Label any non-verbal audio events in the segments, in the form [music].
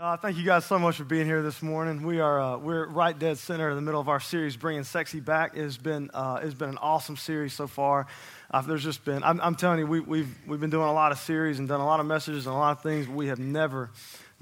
Uh, thank you guys so much for being here this morning. We are uh, we're right dead center in the middle of our series, bringing sexy back. It has been uh, it's been an awesome series so far. Uh, there's just been I'm, I'm telling you we, we've we've been doing a lot of series and done a lot of messages and a lot of things. We have never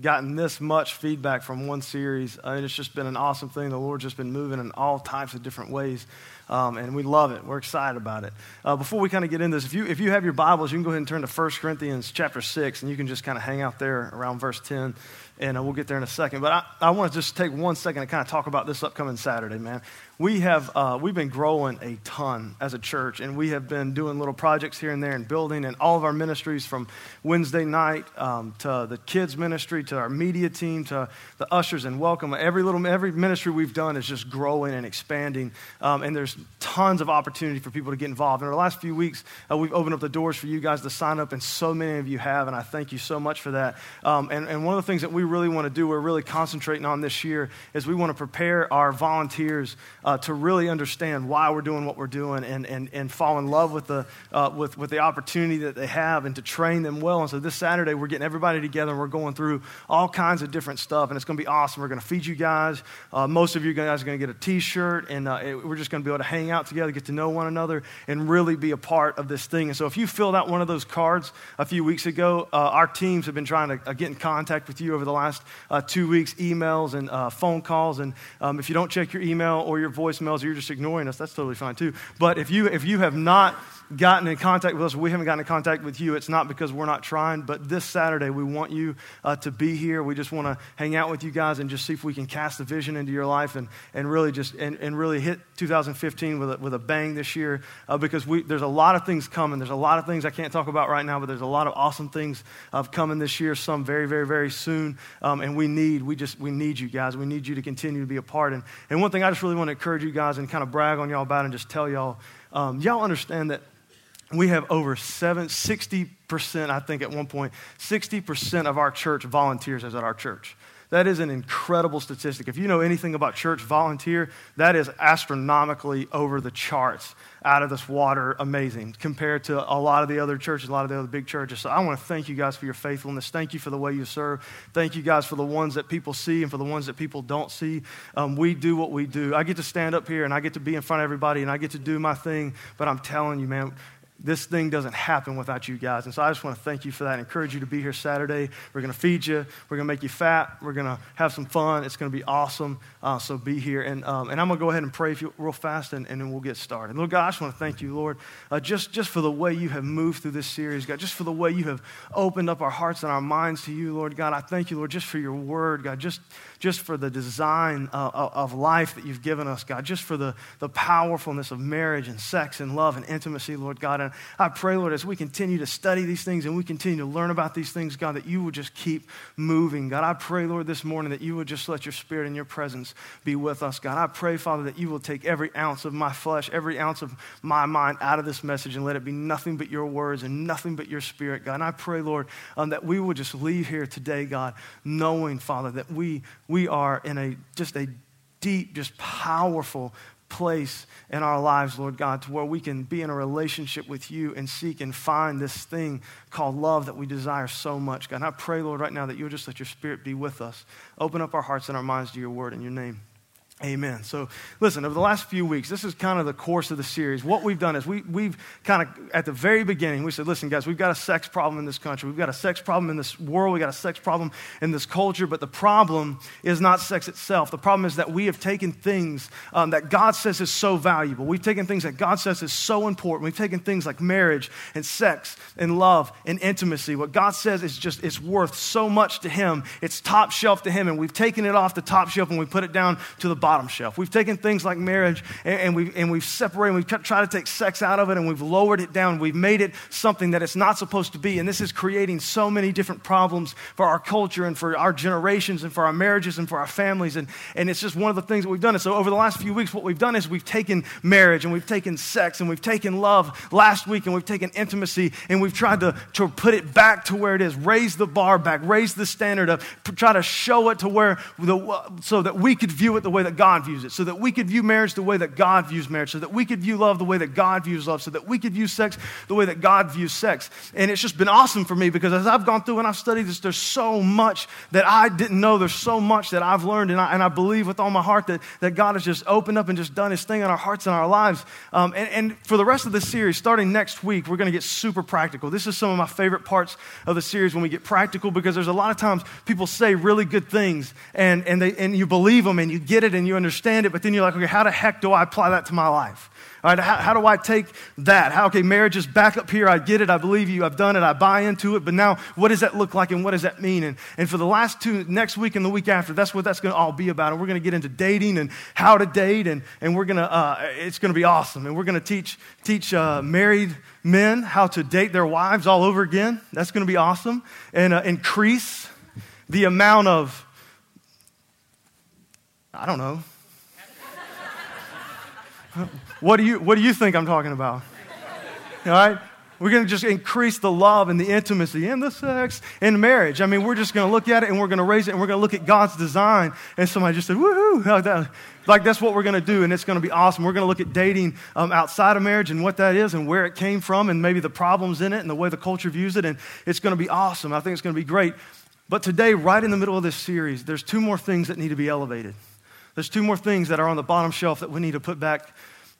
gotten this much feedback from one series, uh, and it's just been an awesome thing. The Lord's just been moving in all types of different ways. Um, and we love it. We're excited about it. Uh, before we kind of get into this, if you, if you have your Bibles, you can go ahead and turn to 1 Corinthians chapter 6, and you can just kind of hang out there around verse 10 and uh, we'll get there in a second. But I, I want to just take one second to kind of talk about this upcoming Saturday, man. We have uh, we've been growing a ton as a church, and we have been doing little projects here and there and building, and all of our ministries from Wednesday night um, to the kids ministry to our media team to the ushers and welcome. Every little every ministry we've done is just growing and expanding, um, and there's tons of opportunity for people to get involved. In the last few weeks, uh, we've opened up the doors for you guys to sign up, and so many of you have, and I thank you so much for that. Um, and, and one of the things that we really want to do, we're really concentrating on this year, is we want to prepare our volunteers to really understand why we're doing what we're doing and, and, and fall in love with the, uh, with, with the opportunity that they have and to train them well. And so this Saturday, we're getting everybody together and we're going through all kinds of different stuff, and it's going to be awesome. We're going to feed you guys. Uh, most of you guys are going to get a t shirt, and uh, it, we're just going to be able to hang out together, get to know one another, and really be a part of this thing. And so if you filled out one of those cards a few weeks ago, uh, our teams have been trying to uh, get in contact with you over the last uh, two weeks emails and uh, phone calls. And um, if you don't check your email or your voicemails or you're just ignoring us, that's totally fine too. But if you, if you have not gotten in contact with us, we haven't gotten in contact with you, it's not because we're not trying, but this Saturday we want you uh, to be here. We just want to hang out with you guys and just see if we can cast a vision into your life and, and really just and, and really hit 2015 with a, with a bang this year uh, because we, there's a lot of things coming. There's a lot of things I can't talk about right now, but there's a lot of awesome things uh, coming this year, some very, very, very soon. Um, and we need, we just, we need you guys. We need you to continue to be a part. And, and one thing I just really want to encourage you guys and kind of brag on y'all about and just tell y'all, um, y'all understand that we have over seven, 60%, I think at one point, 60% of our church volunteers is at our church. That is an incredible statistic. If you know anything about church volunteer, that is astronomically over the charts, out of this water, amazing compared to a lot of the other churches, a lot of the other big churches. So I want to thank you guys for your faithfulness. Thank you for the way you serve. Thank you guys for the ones that people see and for the ones that people don't see. Um, we do what we do. I get to stand up here and I get to be in front of everybody and I get to do my thing, but I'm telling you, man, this thing doesn't happen without you guys. And so I just want to thank you for that. I encourage you to be here Saturday. We're going to feed you. We're going to make you fat. We're going to have some fun. It's going to be awesome. Uh, so be here. And, um, and I'm going to go ahead and pray you real fast, and, and then we'll get started. Lord God, I just want to thank you, Lord, uh, just, just for the way you have moved through this series, God, just for the way you have opened up our hearts and our minds to you, Lord God. I thank you, Lord, just for your word, God, just, just for the design uh, of life that you've given us, God, just for the, the powerfulness of marriage and sex and love and intimacy, Lord God. And I pray, Lord, as we continue to study these things and we continue to learn about these things, God, that you would just keep moving. God, I pray, Lord, this morning that you would just let your spirit and your presence be with us, God. I pray, Father, that you will take every ounce of my flesh, every ounce of my mind out of this message and let it be nothing but your words and nothing but your spirit, God. And I pray, Lord, um, that we will just leave here today, God, knowing, Father, that we, we are in a just a deep, just powerful place in our lives, Lord God, to where we can be in a relationship with you and seek and find this thing called love that we desire so much, God. And I pray, Lord, right now that you'll just let your spirit be with us. Open up our hearts and our minds to your word in your name. Amen. So, listen, over the last few weeks, this is kind of the course of the series. What we've done is we, we've kind of, at the very beginning, we said, listen, guys, we've got a sex problem in this country. We've got a sex problem in this world. We've got a sex problem in this culture. But the problem is not sex itself. The problem is that we have taken things um, that God says is so valuable. We've taken things that God says is so important. We've taken things like marriage and sex and love and intimacy. What God says is just, it's worth so much to Him. It's top shelf to Him. And we've taken it off the top shelf and we put it down to the bottom bottom shelf. We've taken things like marriage and, and, we've, and we've separated, we've tried to take sex out of it and we've lowered it down. We've made it something that it's not supposed to be. And this is creating so many different problems for our culture and for our generations and for our marriages and for our families. And, and it's just one of the things that we've done. And so over the last few weeks, what we've done is we've taken marriage and we've taken sex and we've taken love last week and we've taken intimacy and we've tried to, to put it back to where it is, raise the bar back, raise the standard up, try to show it to where the, so that we could view it the way that God views it, so that we could view marriage the way that God views marriage, so that we could view love the way that God views love, so that we could view sex the way that God views sex. And it's just been awesome for me because as I've gone through and I've studied this, there's so much that I didn't know. There's so much that I've learned, and I, and I believe with all my heart that, that God has just opened up and just done his thing in our hearts and our lives. Um, and, and for the rest of the series, starting next week, we're going to get super practical. This is some of my favorite parts of the series when we get practical because there's a lot of times people say really good things and, and, they, and you believe them and you get it and you understand it, but then you're like, okay, how the heck do I apply that to my life? All right, how, how do I take that? How, okay, marriage is back up here. I get it. I believe you. I've done it. I buy into it. But now, what does that look like and what does that mean? And, and for the last two, next week and the week after, that's what that's going to all be about. And we're going to get into dating and how to date. And, and we're going to, uh, it's going to be awesome. And we're going to teach, teach uh, married men how to date their wives all over again. That's going to be awesome. And uh, increase the amount of, I don't know. what, do you, what do you think I'm talking about? All right? We're going to just increase the love and the intimacy and the sex in marriage. I mean, we're just going to look at it and we're going to raise it and we're going to look at God's design. And somebody just said, woohoo, like, that. like that's what we're going to do. And it's going to be awesome. We're going to look at dating um, outside of marriage and what that is and where it came from and maybe the problems in it and the way the culture views it. And it's going to be awesome. I think it's going to be great. But today, right in the middle of this series, there's two more things that need to be elevated. There's two more things that are on the bottom shelf that we need to put back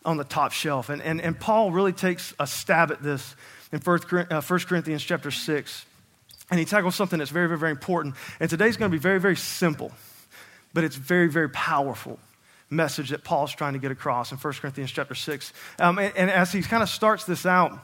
on the top shelf. And, and, and Paul really takes a stab at this in 1 uh, Corinthians chapter 6. And he tackles something that's very, very, very important. And today's going to be very, very simple, but it's very, very powerful message that Paul's trying to get across in 1 Corinthians chapter 6. Um, and, and as he kind of starts this out,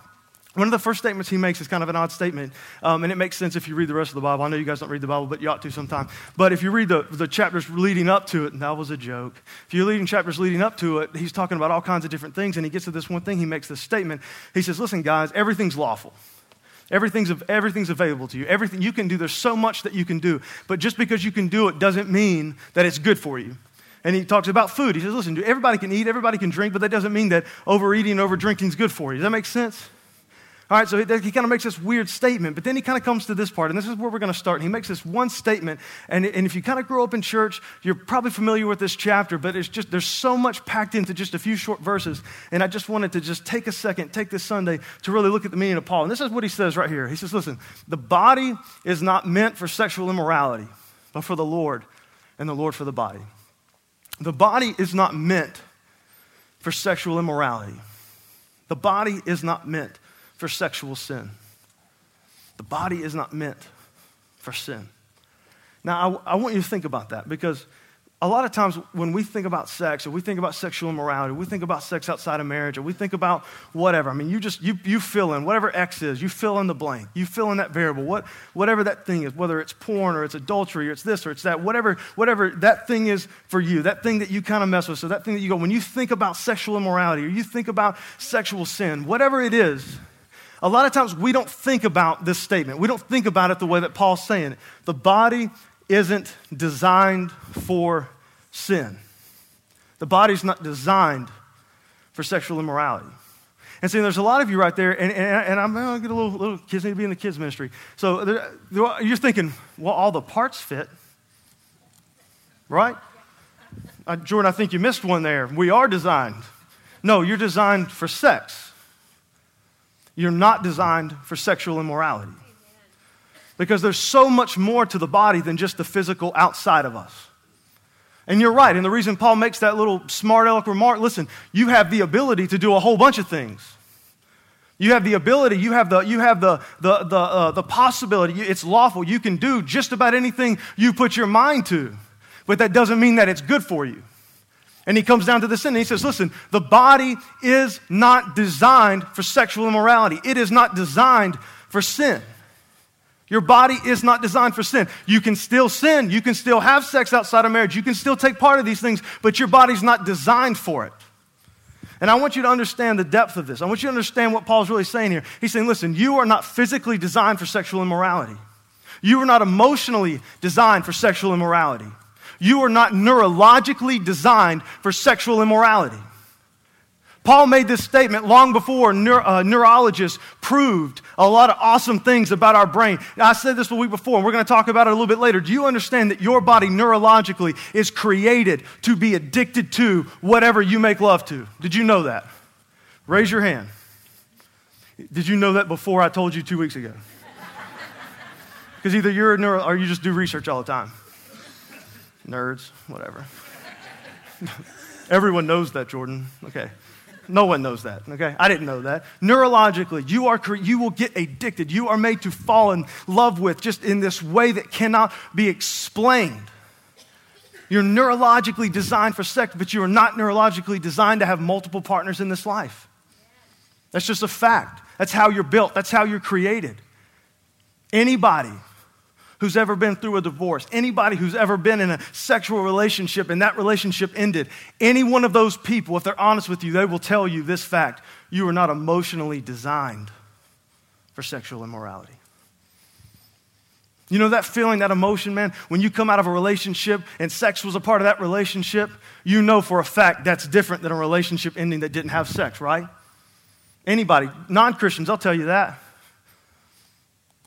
one of the first statements he makes is kind of an odd statement, um, and it makes sense if you read the rest of the Bible. I know you guys don't read the Bible, but you ought to sometime. But if you read the, the chapters leading up to it, and that was a joke. If you're reading chapters leading up to it, he's talking about all kinds of different things, and he gets to this one thing. He makes this statement. He says, Listen, guys, everything's lawful. Everything's, everything's available to you. Everything you can do, there's so much that you can do. But just because you can do it doesn't mean that it's good for you. And he talks about food. He says, listen, everybody can eat, everybody can drink, but that doesn't mean that overeating and overdrinking is good for you. Does that make sense? All right, so he, he kind of makes this weird statement, but then he kind of comes to this part, and this is where we're going to start. And he makes this one statement, and, and if you kind of grow up in church, you're probably familiar with this chapter, but it's just, there's so much packed into just a few short verses. And I just wanted to just take a second, take this Sunday to really look at the meaning of Paul. And this is what he says right here. He says, listen, the body is not meant for sexual immorality, but for the Lord, and the Lord for the body. The body is not meant for sexual immorality. The body is not meant for sexual sin. The body is not meant for sin. Now, I, I, want you to think about that because a lot of times when we think about sex or we think about sexual immorality, we think about sex outside of marriage or we think about whatever. I mean, you just, you, you fill in whatever X is, you fill in the blank. You fill in that variable, what, whatever that thing is, whether it's porn or it's adultery or it's this or it's that, whatever, whatever that thing is for you, that thing that you kind of mess with. So that thing that you go, when you think about sexual immorality or you think about sexual sin, whatever it is, a lot of times we don't think about this statement. We don't think about it the way that Paul's saying it. The body isn't designed for sin. The body's not designed for sexual immorality. And so there's a lot of you right there, and, and, and I'm going to get a little, little kids need to be in the kids' ministry. So you're thinking, well, all the parts fit, right? Uh, Jordan, I think you missed one there. We are designed. No, you're designed for sex. You're not designed for sexual immorality. Because there's so much more to the body than just the physical outside of us. And you're right. And the reason Paul makes that little smart aleck remark listen, you have the ability to do a whole bunch of things. You have the ability, you have the, you have the, the, the, uh, the possibility, it's lawful. You can do just about anything you put your mind to. But that doesn't mean that it's good for you. And he comes down to this end and he says, Listen, the body is not designed for sexual immorality, it is not designed for sin. Your body is not designed for sin. You can still sin. You can still have sex outside of marriage. You can still take part of these things, but your body's not designed for it. And I want you to understand the depth of this. I want you to understand what Paul's really saying here. He's saying, listen, you are not physically designed for sexual immorality. You are not emotionally designed for sexual immorality. You are not neurologically designed for sexual immorality. Paul made this statement long before neuro, uh, neurologists proved a lot of awesome things about our brain. I said this the week before, and we're going to talk about it a little bit later. Do you understand that your body neurologically is created to be addicted to whatever you make love to? Did you know that? Raise your hand. Did you know that before I told you two weeks ago? [laughs] Because either you're a neuro or you just do research all the time. Nerds, whatever. Everyone knows that, Jordan. Okay. No one knows that, okay? I didn't know that. Neurologically, you, are, you will get addicted. You are made to fall in love with just in this way that cannot be explained. You're neurologically designed for sex, but you are not neurologically designed to have multiple partners in this life. That's just a fact. That's how you're built, that's how you're created. Anybody who's ever been through a divorce, anybody who's ever been in a sexual relationship and that relationship ended, any one of those people, if they're honest with you, they will tell you this fact you are not emotionally designed for sexual immorality. You know that feeling, that emotion, man? When you come out of a relationship and sex was a part of that relationship, you know for a fact that's different than a relationship ending that didn't have sex, right? Anybody, non Christians, I'll tell you that.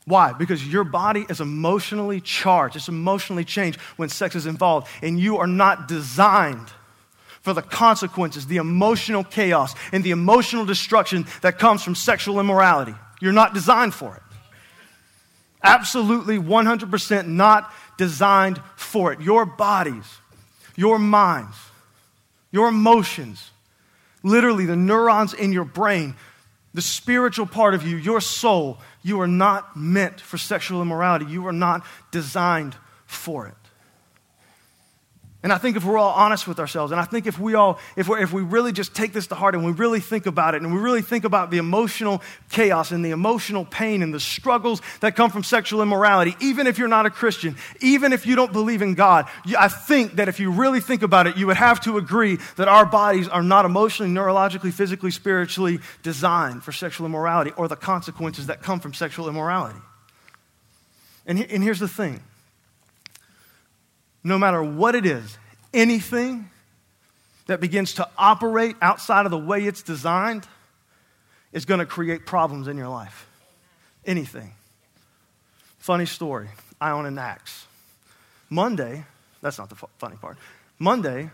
Why? Because your body is emotionally charged, it's emotionally changed when sex is involved, and you are not designed for the consequences, the emotional chaos, and the emotional destruction that comes from sexual immorality. You're not designed for it. Absolutely 100% not designed for it. Your bodies, your minds, your emotions, literally the neurons in your brain, the spiritual part of you, your soul, you are not meant for sexual immorality. You are not designed for it. And I think if we're all honest with ourselves, and I think if we all, if, we if we really just take this to heart and we really think about it, and we really think about the emotional chaos and the emotional pain and the struggles that come from sexual immorality, even if you're not a Christian, even if you don't believe in God, I think that if you really think about it, you would have to agree that our bodies are not emotionally, neurologically, physically, spiritually designed for sexual immorality or the consequences that come from sexual immorality. And, and here's the thing no matter what it is, anything that begins to operate outside of the way it's designed is going to create problems in your life. Anything. Funny story I own an axe. Monday, that's not the funny part. Monday,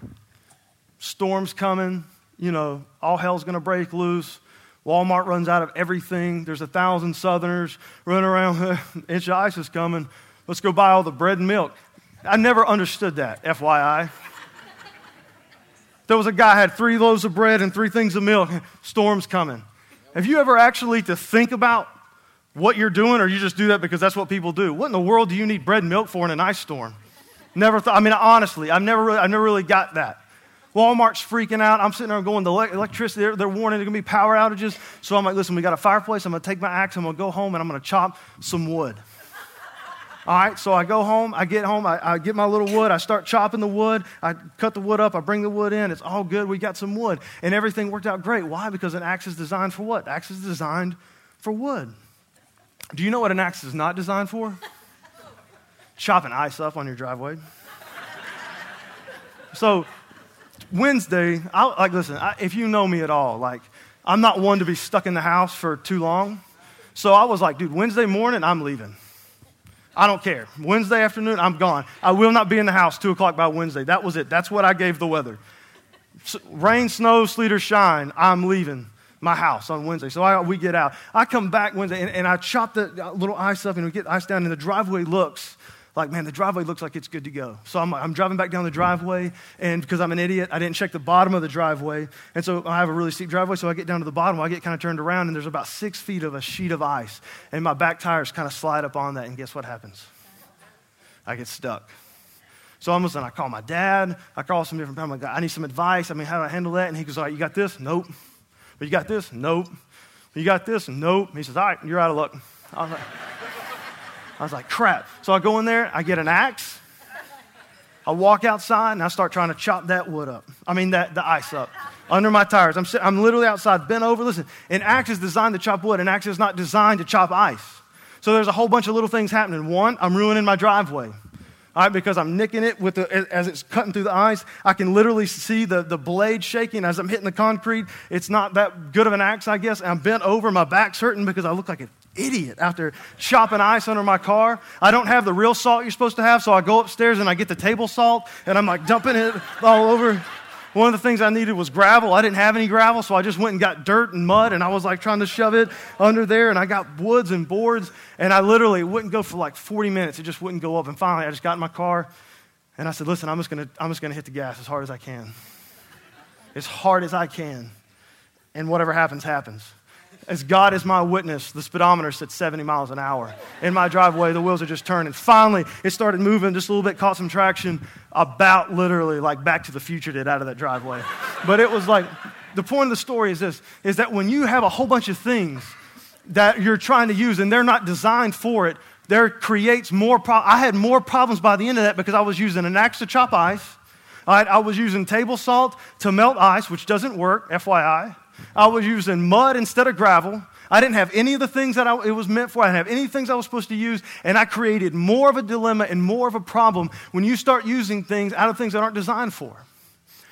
storm's coming, you know, all hell's going to break loose. Walmart runs out of everything. There's a thousand Southerners running around. [laughs] inch of ice is coming. Let's go buy all the bread and milk. I never understood that, FYI. There was a guy had three loaves of bread and three things of milk. Storm's coming. Have you ever actually to think about what you're doing, or you just do that because that's what people do? What in the world do you need bread and milk for in an ice storm? Never thought. I mean, honestly, I've never really, I've never really got that. Walmart's freaking out. I'm sitting there going, the electricity, they're, they're warning there's going to be power outages. So I'm like, listen, we got a fireplace. I'm going to take my axe. I'm going to go home and I'm going to chop some wood. All right, so I go home, I get home, I, I, get my little wood, I start chopping the wood, I cut the wood up, I bring the wood in, it's all good, we got some wood. And everything worked out great. Why? Because an axe is designed for what? Axe is designed for wood. Do you know what an axe is not designed for? Chopping ice up on your driveway. so, Wednesday, I, like, listen, I, if you know me at all, like, I'm not one to be stuck in the house for too long. So I was like, dude, Wednesday morning, I'm leaving. I don't care. Wednesday afternoon, I'm gone. I will not be in the house 2 o'clock by Wednesday. That was it. That's what I gave the weather. Rain, snow, sleet, or shine, I'm leaving my house on Wednesday. So I, we get out. I come back Wednesday and, and I chop the uh, little ice up and we get ice down, and the driveway looks like, man, the driveway looks like it's good to go. So I'm, I'm driving back down the driveway, and because I'm an idiot, I didn't check the bottom of the driveway. And so I have a really steep driveway, so I get down to the bottom. I get kind of turned around, and there's about six feet of a sheet of ice. And my back tires kind of slide up on that, and guess what happens? I get stuck. So I'm listening. I call my dad. I call some different people. I'm like, I need some advice. I mean, how do I handle that? And he goes, All right, you got this? Nope. But you got this? Nope. You got this? Nope. He says, All right, you're out of luck. I was like, I was like, crap. So I go in there, I get an axe, I walk outside, and I start trying to chop that wood up. I mean, that, the ice up under my tires. I'm, I'm literally outside, bent over. Listen, an axe is designed to chop wood, an axe is not designed to chop ice. So there's a whole bunch of little things happening. One, I'm ruining my driveway. all right, because I'm nicking it with the, as it's cutting through the ice. I can literally see the, the blade shaking as I'm hitting the concrete. It's not that good of an axe, I guess. I'm bent over, my back's hurting because I look like an idiot after chopping ice under my car. I don't have the real salt you're supposed to have, so I go upstairs and I get the table salt and I'm like dumping it all over. One of the things I needed was gravel. I didn't have any gravel, so I just went and got dirt and mud, and I was like trying to shove it under there, and I got woods and boards, and I literally wouldn't go for like 40 minutes. It just wouldn't go up. And finally, I just got in my car, and I said, Listen, I'm just gonna, I'm just gonna hit the gas as hard as I can. As hard as I can. And whatever happens, happens. As God is my witness, the speedometer said 70 miles an hour. In my driveway, the wheels are just turning. Finally, it started moving just a little bit, caught some traction, about literally like Back to the Future did out of that driveway. But it was like, the point of the story is this, is that when you have a whole bunch of things that you're trying to use and they're not designed for it, there creates more. I had more problems by the end of that because I was using an axe to chop ice. I was using table salt to melt ice, which doesn't work, FYI. I was using mud instead of gravel. I didn't have any of the things that I, it was meant for. I didn't have any things I was supposed to use. And I created more of a dilemma and more of a problem when you start using things out of things that aren't designed for.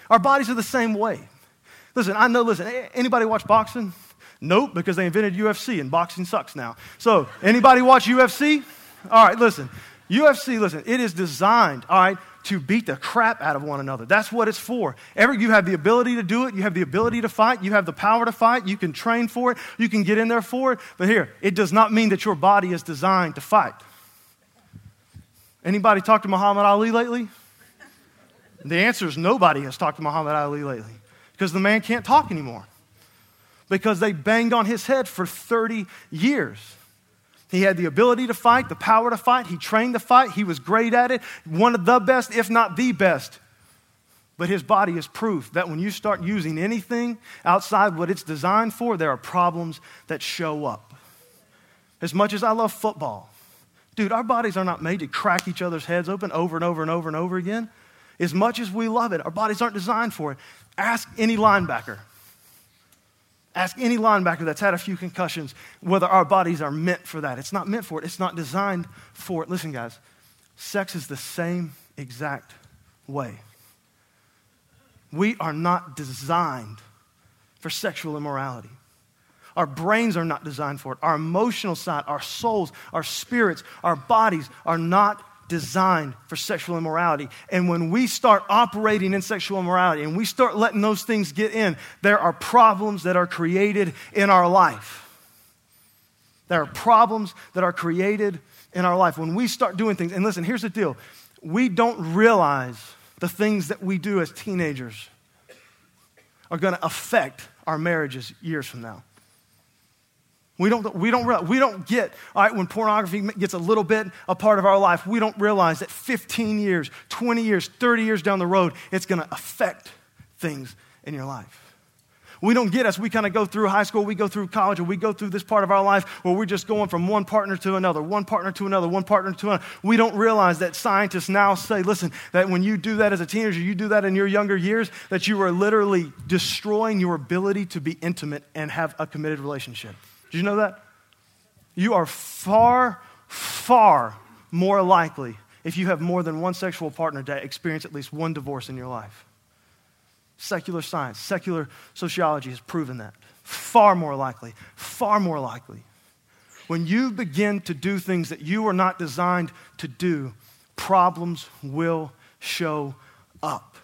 Our bodies are the same way. Listen, I know, listen, anybody watch boxing? Nope, because they invented UFC and boxing sucks now. So, anybody watch UFC? All right, listen. UFC, listen, it is designed, all right, to beat the crap out of one another. That's what it's for. Every, you have the ability to do it. You have the ability to fight. You have the power to fight. You can train for it. You can get in there for it. But here, it does not mean that your body is designed to fight. Anybody talked to Muhammad Ali lately? The answer is nobody has talked to Muhammad Ali lately because the man can't talk anymore because they banged on his head for 30 years. He had the ability to fight, the power to fight. He trained to fight. He was great at it, one of the best, if not the best. But his body is proof that when you start using anything outside what it's designed for, there are problems that show up. As much as I love football, dude, our bodies are not made to crack each other's heads open over and over and over and over again. As much as we love it, our bodies aren't designed for it. Ask any linebacker. Ask any linebacker that's had a few concussions whether our bodies are meant for that. It's not meant for it, it's not designed for it. Listen, guys, sex is the same exact way. We are not designed for sexual immorality. Our brains are not designed for it. Our emotional side, our souls, our spirits, our bodies are not designed for sexual immorality. And when we start operating in sexual immorality and we start letting those things get in, there are problems that are created in our life. There are problems that are created in our life when we start doing things. And listen, here's the deal we don't realize the things that we do as teenagers are going to affect our marriages years from now. We don't, we, don't, we don't get, all right, when pornography gets a little bit a part of our life, we don't realize that 15 years, 20 years, 30 years down the road, it's going to affect things in your life. We don't get us. we kind of go through high school, we go through college, or we go through this part of our life where we're just going from one partner to another, one partner to another, one partner to another. We don't realize that scientists now say, listen, that when you do that as a teenager, you do that in your younger years, that you are literally destroying your ability to be intimate and have a committed relationship. Did you know that? You are far, far more likely, if you have more than one sexual partner, to experience at least one divorce in your life. Secular science, secular sociology has proven that. Far more likely, far more likely. When you begin to do things that you are not designed to do, problems will show up.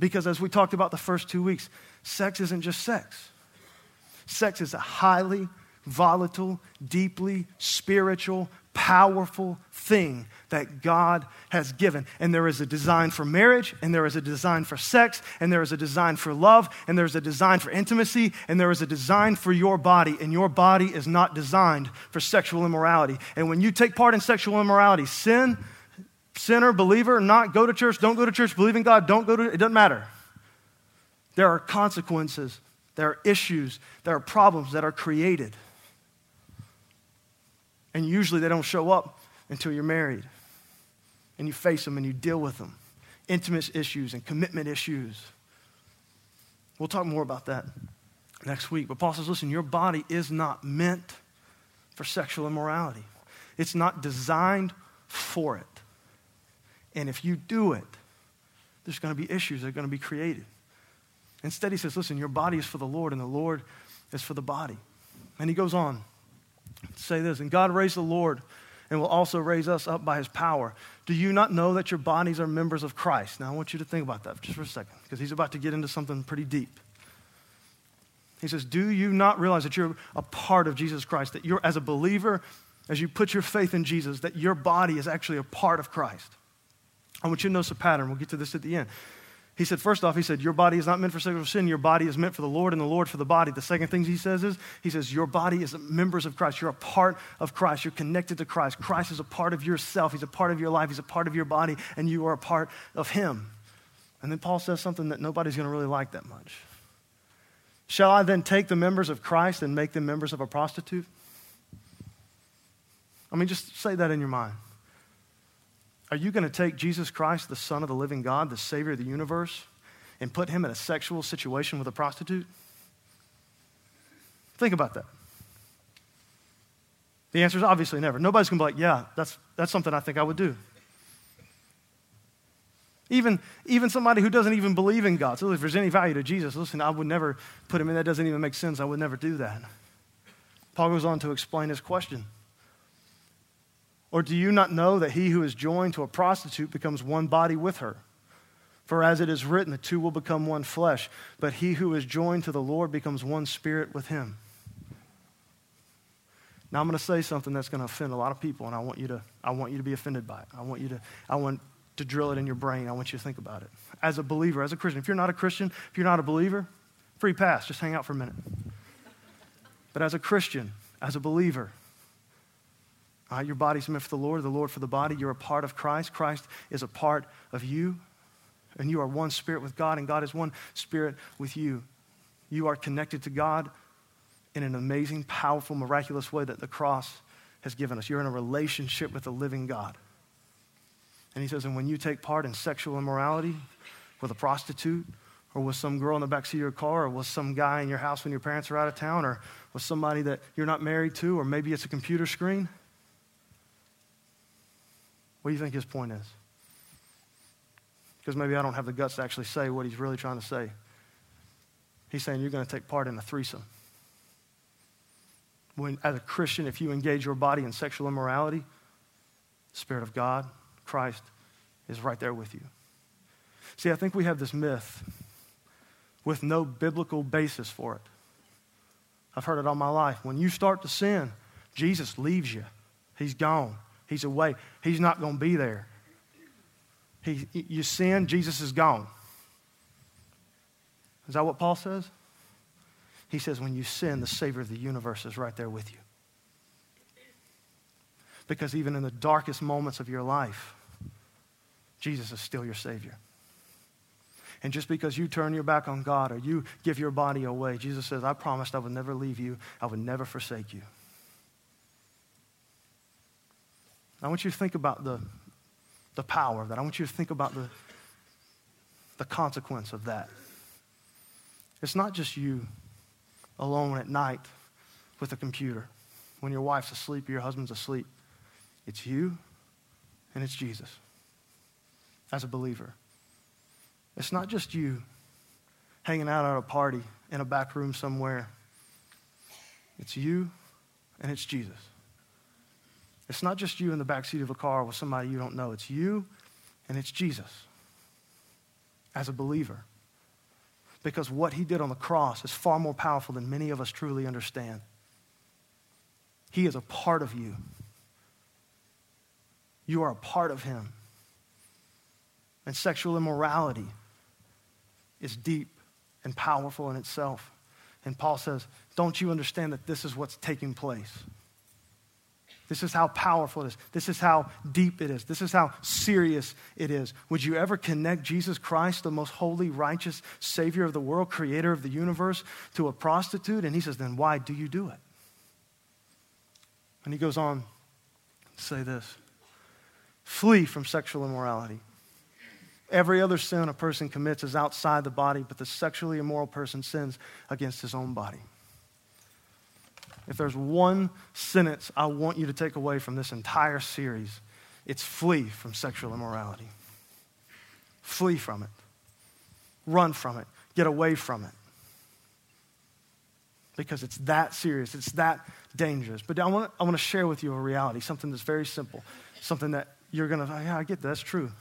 Because as we talked about the first two weeks, sex isn't just sex. Sex is a highly volatile, deeply spiritual, powerful thing that God has given. And there is a design for marriage, and there is a design for sex, and there is a design for love, and there's a design for intimacy, and there is a design for your body. And your body is not designed for sexual immorality. And when you take part in sexual immorality, sin, sinner, believer, not go to church, don't go to church, believe in God, don't go to, it doesn't matter. There are consequences there are issues, there are problems that are created. And usually they don't show up until you're married. And you face them and you deal with them. Intimate issues and commitment issues. We'll talk more about that next week. But Paul says, listen, your body is not meant for sexual immorality, it's not designed for it. And if you do it, there's going to be issues that are going to be created. Instead, he says, listen, your body is for the Lord, and the Lord is for the body. And he goes on to say this, and God raised the Lord and will also raise us up by his power. Do you not know that your bodies are members of Christ? Now, I want you to think about that just for a second, because he's about to get into something pretty deep. He says, Do you not realize that you're a part of Jesus Christ? That you're, as a believer, as you put your faith in Jesus, that your body is actually a part of Christ? I want you to notice a pattern. We'll get to this at the end. He said, first off, he said, Your body is not meant for sexual sin. Your body is meant for the Lord, and the Lord for the body. The second thing he says is, He says, Your body is members of Christ. You're a part of Christ. You're connected to Christ. Christ is a part of yourself. He's a part of your life. He's a part of your body, and you are a part of Him. And then Paul says something that nobody's going to really like that much. Shall I then take the members of Christ and make them members of a prostitute? I mean, just say that in your mind. Are you going to take Jesus Christ, the Son of the living God, the Savior of the universe, and put him in a sexual situation with a prostitute? Think about that. The answer is obviously never. Nobody's going to be like, yeah, that's, that's something I think I would do. Even, even somebody who doesn't even believe in God. So if there's any value to Jesus, listen, I would never put him in. That doesn't even make sense. I would never do that. Paul goes on to explain his question. Or do you not know that he who is joined to a prostitute becomes one body with her? For as it is written, the two will become one flesh. But he who is joined to the Lord becomes one spirit with him. Now I'm going to say something that's going to offend a lot of people, and I want you to, I want you to be offended by it. I want you to, I want to drill it in your brain. I want you to think about it. As a believer, as a Christian, if you're not a Christian, if you're not a believer, free pass. Just hang out for a minute. But as a Christian, as a believer, uh, your body's meant for the Lord, the Lord for the body. You're a part of Christ. Christ is a part of you. And you are one spirit with God, and God is one spirit with you. You are connected to God in an amazing, powerful, miraculous way that the cross has given us. You're in a relationship with the living God. And he says, and when you take part in sexual immorality with a prostitute, or with some girl in the backseat of your car, or with some guy in your house when your parents are out of town, or with somebody that you're not married to, or maybe it's a computer screen, what do you think his point is? Because maybe I don't have the guts to actually say what he's really trying to say. He's saying you're going to take part in a threesome. When, as a Christian, if you engage your body in sexual immorality, the Spirit of God, Christ, is right there with you. See, I think we have this myth with no biblical basis for it. I've heard it all my life. When you start to sin, Jesus leaves you, He's gone. He's away. He's not going to be there. He, you sin, Jesus is gone. Is that what Paul says? He says, when you sin, the Savior of the universe is right there with you. Because even in the darkest moments of your life, Jesus is still your Savior. And just because you turn your back on God or you give your body away, Jesus says, I promised I would never leave you, I would never forsake you. I want you to think about the, the power of that. I want you to think about the, the consequence of that. It's not just you alone at night with a computer when your wife's asleep or your husband's asleep. It's you and it's Jesus as a believer. It's not just you hanging out at a party in a back room somewhere. It's you and it's Jesus. It's not just you in the back seat of a car with somebody you don't know. It's you and it's Jesus as a believer. Because what he did on the cross is far more powerful than many of us truly understand. He is a part of you. You are a part of him. And sexual immorality is deep and powerful in itself. And Paul says, Don't you understand that this is what's taking place? This is how powerful it is. This is how deep it is. This is how serious it is. Would you ever connect Jesus Christ, the most holy, righteous Savior of the world, creator of the universe, to a prostitute? And he says, then why do you do it? And he goes on to say this flee from sexual immorality. Every other sin a person commits is outside the body, but the sexually immoral person sins against his own body. If there's one sentence I want you to take away from this entire series, it's flee from sexual immorality. flee from it, run from it, get away from it. Because it's that serious, it's that dangerous. But I want, I want to share with you a reality, something that's very simple, something that you're going to, yeah, I get that, that's true.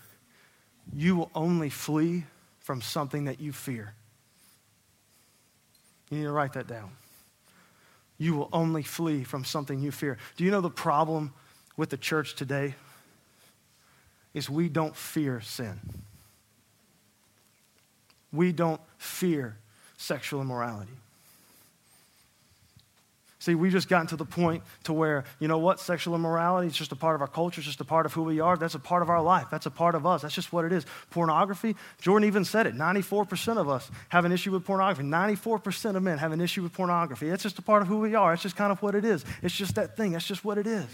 You will only flee from something that you fear. You need to write that down. You will only flee from something you fear. Do you know the problem with the church today? Is we don't fear sin. We don't fear sexual immorality. See, we've just gotten to the point to where, you know what, sexual immorality is just a part of our culture, it's just a part of who we are. That's a part of our life. That's a part of us. That's just what it is. Pornography, Jordan even said it 94% of us have an issue with pornography. 94% of men have an issue with pornography. It's just a part of who we are. It's just kind of what it is. It's just that thing. That's just what it is.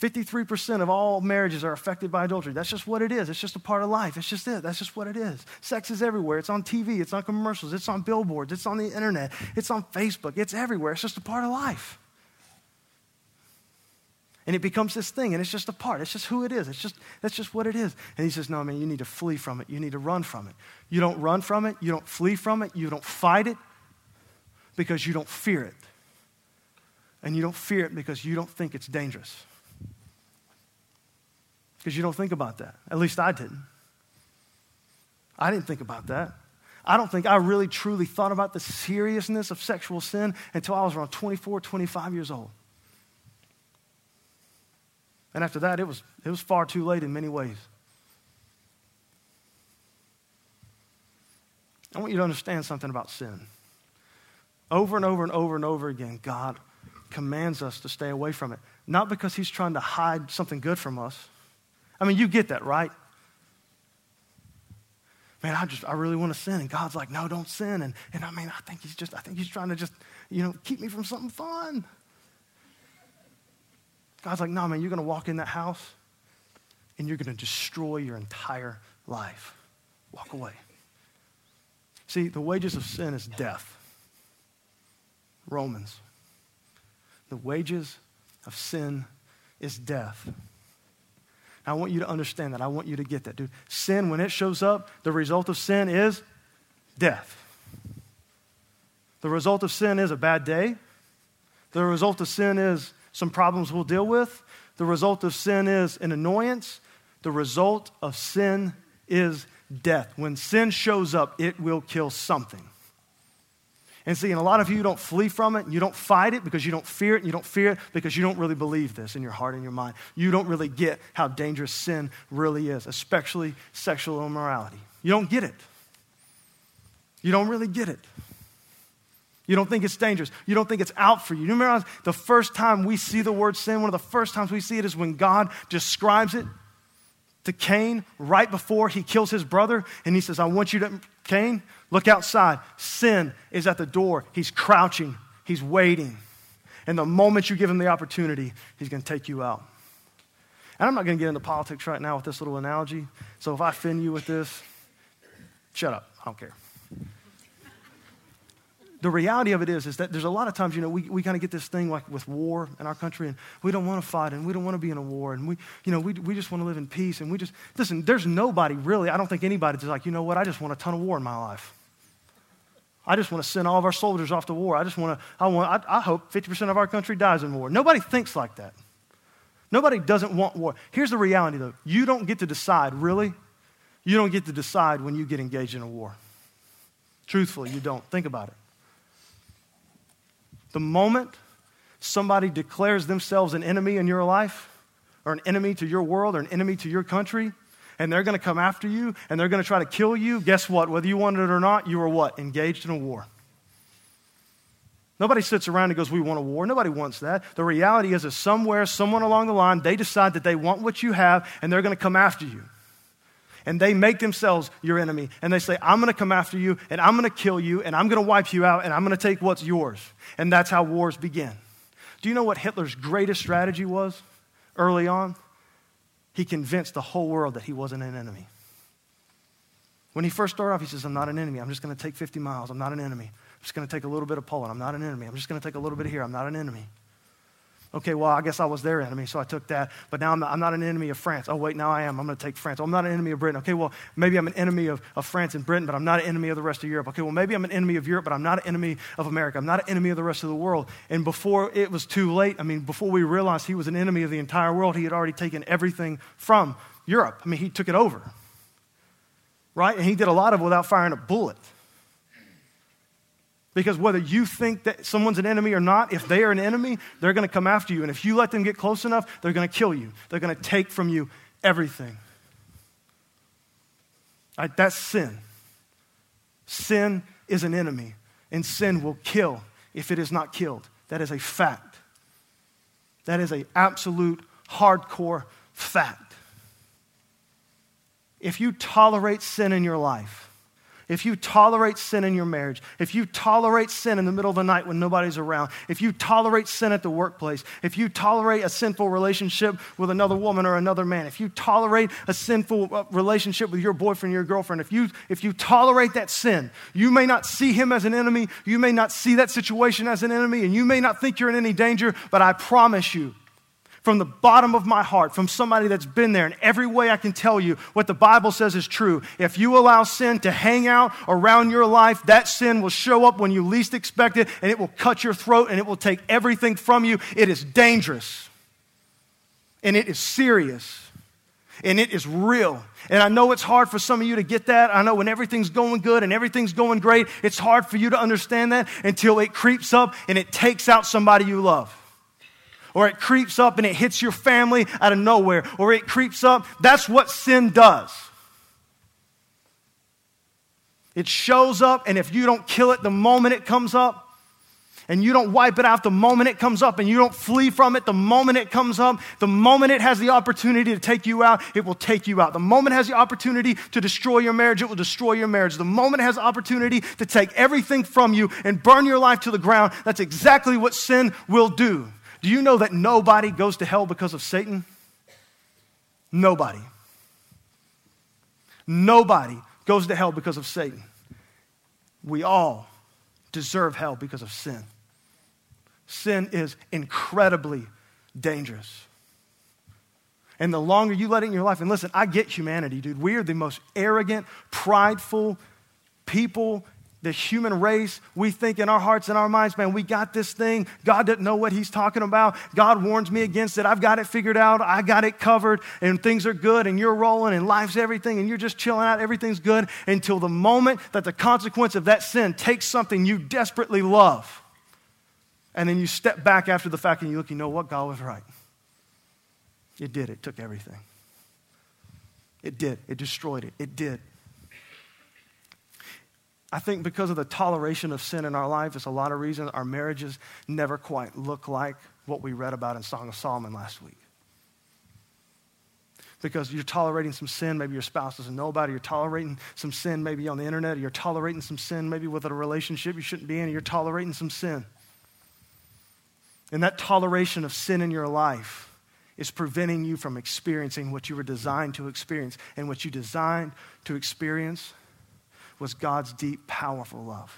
53% of all marriages are affected by adultery. That's just what it is. It's just a part of life. It's just it. That's just what it is. Sex is everywhere. It's on TV, it's on commercials, it's on billboards, it's on the internet, it's on Facebook, it's everywhere. It's just a part of life. And it becomes this thing, and it's just a part. It's just who it is. It's just that's just what it is. And he says, No, man, you need to flee from it. You need to run from it. You don't run from it, you don't flee from it, you don't fight it because you don't fear it. And you don't fear it because you don't think it's dangerous because you don't think about that. At least I didn't. I didn't think about that. I don't think I really truly thought about the seriousness of sexual sin until I was around 24, 25 years old. And after that, it was, it was far too late in many ways. I want you to understand something about sin. Over and over and over and over again, God commands us to stay away from it. Not because He's trying to hide something good from us, I mean, you get that, right? Man, I just, I really want to sin. And God's like, no, don't sin. And, and I mean, I think he's just, I think he's trying to just, you know, keep me from something fun. God's like, no, man, you're going to walk in that house and you're going to destroy your entire life. Walk away. See, the wages of sin is death. Romans. The wages of sin is death. I want you to understand that. I want you to get that, dude. Sin, when it shows up, the result of sin is death. The result of sin is a bad day. The result of sin is some problems we'll deal with. The result of sin is an annoyance. The result of sin is death. When sin shows up, it will kill something. And see, and a lot of you don't flee from it, and you don't fight it because you don't fear it, and you don't fear it because you don't really believe this in your heart and your mind. You don't really get how dangerous sin really is, especially sexual immorality. You don't get it. You don't really get it. You don't think it's dangerous. You don't think it's out for you. You remember the first time we see the word sin, one of the first times we see it is when God describes it to Cain right before he kills his brother. And he says, I want you to, Cain, look outside. Sin is at the door. He's crouching, he's waiting. And the moment you give him the opportunity, he's going to take you out. And I'm not going to get into politics right now with this little analogy. So if I offend you with this, shut up. I don't care the reality of it is, is that there's a lot of times, you know, we, we kind of get this thing like with war in our country, and we don't want to fight, and we don't want to be in a war, and we, you know, we, we just want to live in peace, and we just, listen, there's nobody really, I don't think anybody's just like, you know what, I just want a ton of war in my life. I just want to send all of our soldiers off to war. I just want to, I want, I, I hope 50% of our country dies in war. Nobody thinks like that. Nobody doesn't want war. Here's the reality, though. You don't get to decide, really. You don't get to decide when you get engaged in a war. Truthfully, you don't. Think about it. The moment somebody declares themselves an enemy in your life, or an enemy to your world, or an enemy to your country, and they're going to come after you and they're going to try to kill you, guess what? Whether you want it or not, you are what? Engaged in a war. Nobody sits around and goes, We want a war. Nobody wants that. The reality is that somewhere, someone along the line, they decide that they want what you have and they're going to come after you and they make themselves your enemy. And they say, I'm going to come after you, and I'm going to kill you, and I'm going to wipe you out, and I'm going to take what's yours. And that's how wars begin. Do you know what Hitler's greatest strategy was early on? He convinced the whole world that he wasn't an enemy. When he first started off, he says, I'm not an enemy. I'm just going to take 50 miles. I'm not an enemy. I'm just going to take a little bit of Poland. I'm not an enemy. I'm just going to take a little bit of here. I'm not an enemy. Okay, well, I guess I was their enemy, so I took that. But now I'm not, I'm not an enemy of France. Oh, wait, now I am. I'm going to take France. Oh, I'm not an enemy of Britain. Okay, well, maybe I'm an enemy of, of France and Britain, but I'm not an enemy of the rest of Europe. Okay, well, maybe I'm an enemy of Europe, but I'm not an enemy of America. I'm not an enemy of the rest of the world. And before it was too late, I mean, before we realized he was an enemy of the entire world, he had already taken everything from Europe. I mean, he took it over. Right? And he did a lot of it without firing a bullet. Because whether you think that someone's an enemy or not, if they are an enemy, they're going to come after you. And if you let them get close enough, they're going to kill you. They're going to take from you everything. Right, that's sin. Sin is an enemy, and sin will kill if it is not killed. That is a fact. That is an absolute hardcore fact. If you tolerate sin in your life, if you tolerate sin in your marriage, if you tolerate sin in the middle of the night when nobody's around, if you tolerate sin at the workplace, if you tolerate a sinful relationship with another woman or another man, if you tolerate a sinful uh, relationship with your boyfriend or your girlfriend, if you, if you tolerate that sin, you may not see him as an enemy, you may not see that situation as an enemy, and you may not think you're in any danger, but I promise you, from the bottom of my heart, from somebody that's been there, in every way I can tell you what the Bible says is true. If you allow sin to hang out around your life, that sin will show up when you least expect it, and it will cut your throat, and it will take everything from you. It is dangerous, and it is serious, and it is real. And I know it's hard for some of you to get that. I know when everything's going good and everything's going great, it's hard for you to understand that until it creeps up and it takes out somebody you love or it creeps up and it hits your family out of nowhere, or it creeps up. That's what sin does. It shows up, and if you don't kill it the moment it comes up, and you don't wipe it out the moment it comes up, and you don't flee from it the moment it comes up, the moment it has the opportunity to take you out, it will take you out. The moment it has the opportunity to destroy your marriage, it will destroy your marriage. The moment it has the opportunity to take everything from you and burn your life to the ground, that's exactly what sin will do. Do you know that nobody goes to hell because of Satan? Nobody. Nobody goes to hell because of Satan. We all deserve hell because of sin. Sin is incredibly dangerous. And the longer you let it in your life, and listen, I get humanity, dude. We are the most arrogant, prideful people the human race, we think in our hearts and our minds, man, we got this thing. God doesn't know what he's talking about. God warns me against it. I've got it figured out. I got it covered, and things are good, and you're rolling, and life's everything, and you're just chilling out. Everything's good until the moment that the consequence of that sin takes something you desperately love. And then you step back after the fact and you look, you know what? God was right. It did. It took everything. It did. It destroyed it. It did. I think because of the toleration of sin in our life, it's a lot of reasons our marriages never quite look like what we read about in Song of Solomon last week. Because you're tolerating some sin, maybe your spouse doesn't know about it. You're tolerating some sin, maybe on the internet. You're tolerating some sin, maybe with a relationship you shouldn't be in. You're tolerating some sin. And that toleration of sin in your life is preventing you from experiencing what you were designed to experience. And what you designed to experience was God's deep, powerful love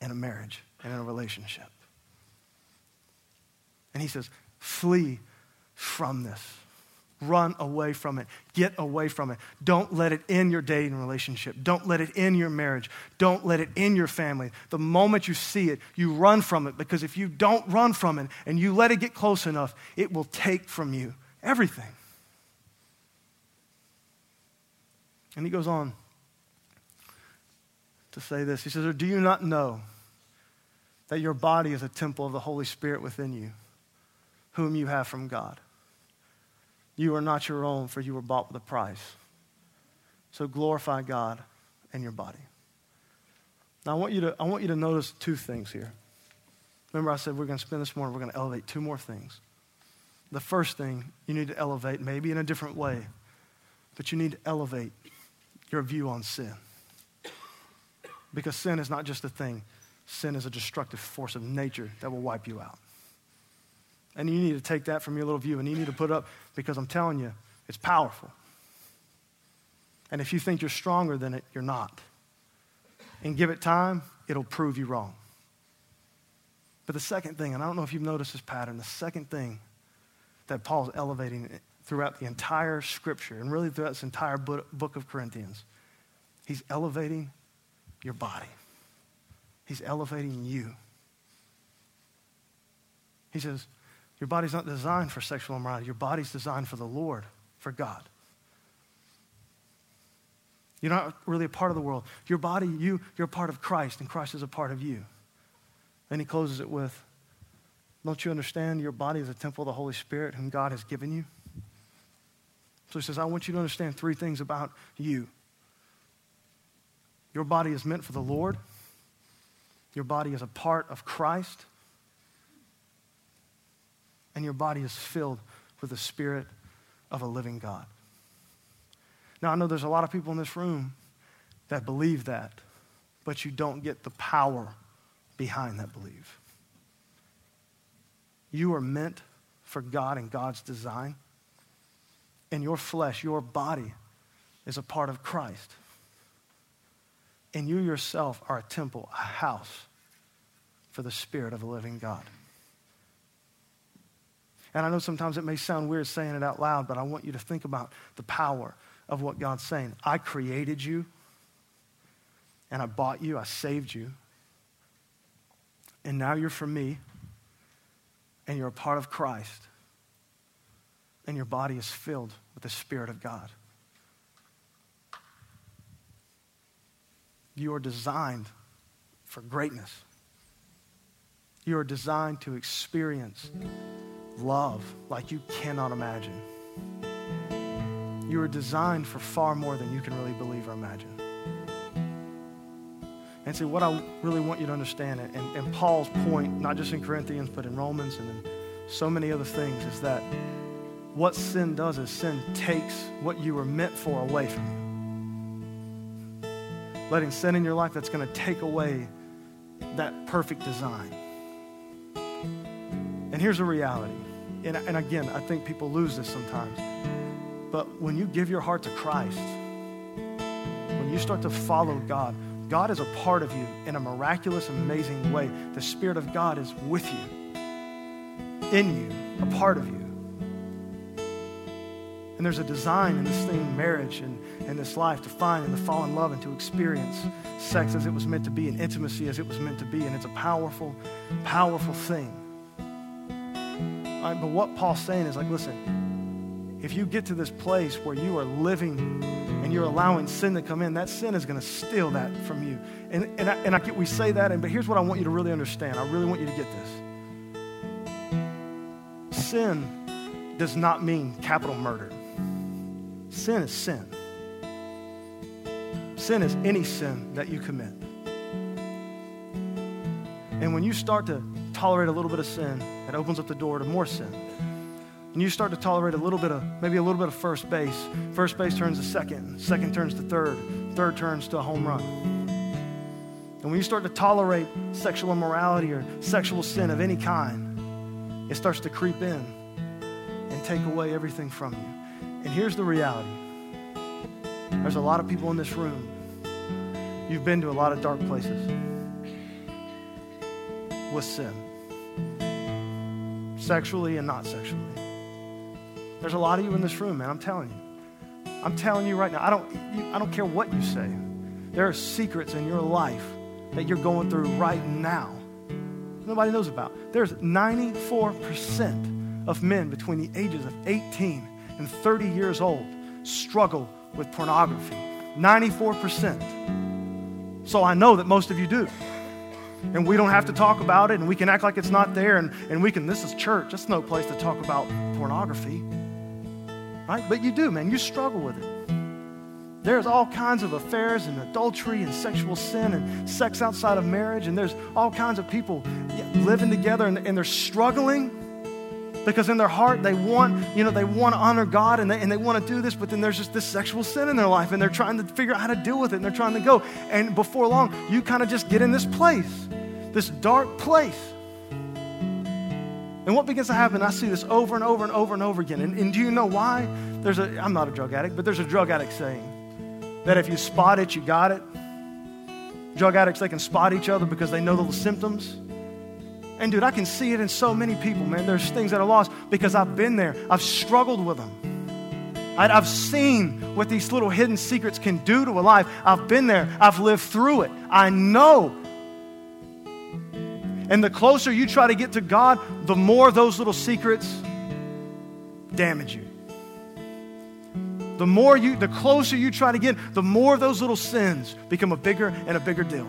in a marriage and in a relationship. And he says, flee from this. Run away from it. Get away from it. Don't let it in your dating relationship. Don't let it in your marriage. Don't let it in your family. The moment you see it, you run from it because if you don't run from it and you let it get close enough, it will take from you everything. And he goes on to say this. He says, Or do you not know that your body is a temple of the Holy Spirit within you, whom you have from God? You are not your own, for you were bought with a price. So glorify God in your body. Now, I want you to, I want you to notice two things here. Remember, I said we're going to spend this morning, we're going to elevate two more things. The first thing you need to elevate, maybe in a different way, but you need to elevate your view on sin. Because sin is not just a thing, sin is a destructive force of nature that will wipe you out. And you need to take that from your little view and you need to put up, because I'm telling you, it's powerful. And if you think you're stronger than it, you're not. And give it time, it'll prove you wrong. But the second thing, and I don't know if you've noticed this pattern, the second thing that Paul's elevating throughout the entire scripture and really throughout this entire book of Corinthians, he's elevating your body. He's elevating you. He says, Your body's not designed for sexual immorality. Your body's designed for the Lord, for God. You're not really a part of the world. Your body, you, you're a part of Christ, and Christ is a part of you. And he closes it with, Don't you understand your body is a temple of the Holy Spirit whom God has given you? So he says, I want you to understand three things about you. Your body is meant for the Lord. Your body is a part of Christ. And your body is filled with the Spirit of a living God. Now, I know there's a lot of people in this room that believe that, but you don't get the power behind that belief. You are meant for God and God's design. And your flesh, your body, is a part of Christ. And you yourself are a temple, a house for the Spirit of a living God. And I know sometimes it may sound weird saying it out loud, but I want you to think about the power of what God's saying. I created you, and I bought you, I saved you, and now you're for me, and you're a part of Christ, and your body is filled with the Spirit of God. You are designed for greatness. You are designed to experience love like you cannot imagine. You are designed for far more than you can really believe or imagine. And see, what I really want you to understand, and, and Paul's point, not just in Corinthians, but in Romans and in so many other things, is that what sin does is sin takes what you were meant for away from you. Letting sin in your life that's going to take away that perfect design. And here's the reality. And, and again, I think people lose this sometimes but when you give your heart to Christ, when you start to follow God, God is a part of you in a miraculous, amazing way. The Spirit of God is with you, in you, a part of you. And there's a design in this thing, marriage and, and this life, to find and to fall in love and to experience sex as it was meant to be and intimacy as it was meant to be. And it's a powerful, powerful thing. Right, but what Paul's saying is like, listen, if you get to this place where you are living and you're allowing sin to come in, that sin is going to steal that from you. And, and, I, and I get, we say that, and, but here's what I want you to really understand. I really want you to get this. Sin does not mean capital murder. Sin is sin. Sin is any sin that you commit. And when you start to tolerate a little bit of sin, it opens up the door to more sin and you start to tolerate a little bit of, maybe a little bit of first base. First base turns to second, second turns to third, third turns to a home run. And when you start to tolerate sexual immorality or sexual sin of any kind, it starts to creep in and take away everything from you. And here's the reality there's a lot of people in this room. You've been to a lot of dark places with sin, sexually and not sexually. There's a lot of you in this room, man. I'm telling you. I'm telling you right now. I don't, I don't care what you say. There are secrets in your life that you're going through right now. Nobody knows about. There's 94% of men between the ages of 18 and 30 years old struggle with pornography. 94%. So I know that most of you do. And we don't have to talk about it and we can act like it's not there and, and we can, this is church. That's no place to talk about pornography right? But you do, man. You struggle with it. There's all kinds of affairs and adultery and sexual sin and sex outside of marriage, and there's all kinds of people living together and, and they're struggling because in their heart they want, you know, they want to honor God and they, and they want to do this, but then there's just this sexual sin in their life and they're trying to figure out how to deal with it and they're trying to go. And before long, you kind of just get in this place, this dark place and what begins to happen, I see this over and over and over and over again. And, and do you know why? There's a, I'm not a drug addict, but there's a drug addict saying that if you spot it, you got it. Drug addicts, they can spot each other because they know the symptoms. And dude, I can see it in so many people, man. There's things that are lost because I've been there. I've struggled with them. I've seen what these little hidden secrets can do to a life. I've been there. I've lived through it. I know. And the closer you try to get to God, the more those little secrets damage you. The more you, the closer you try to get, the more those little sins become a bigger and a bigger deal.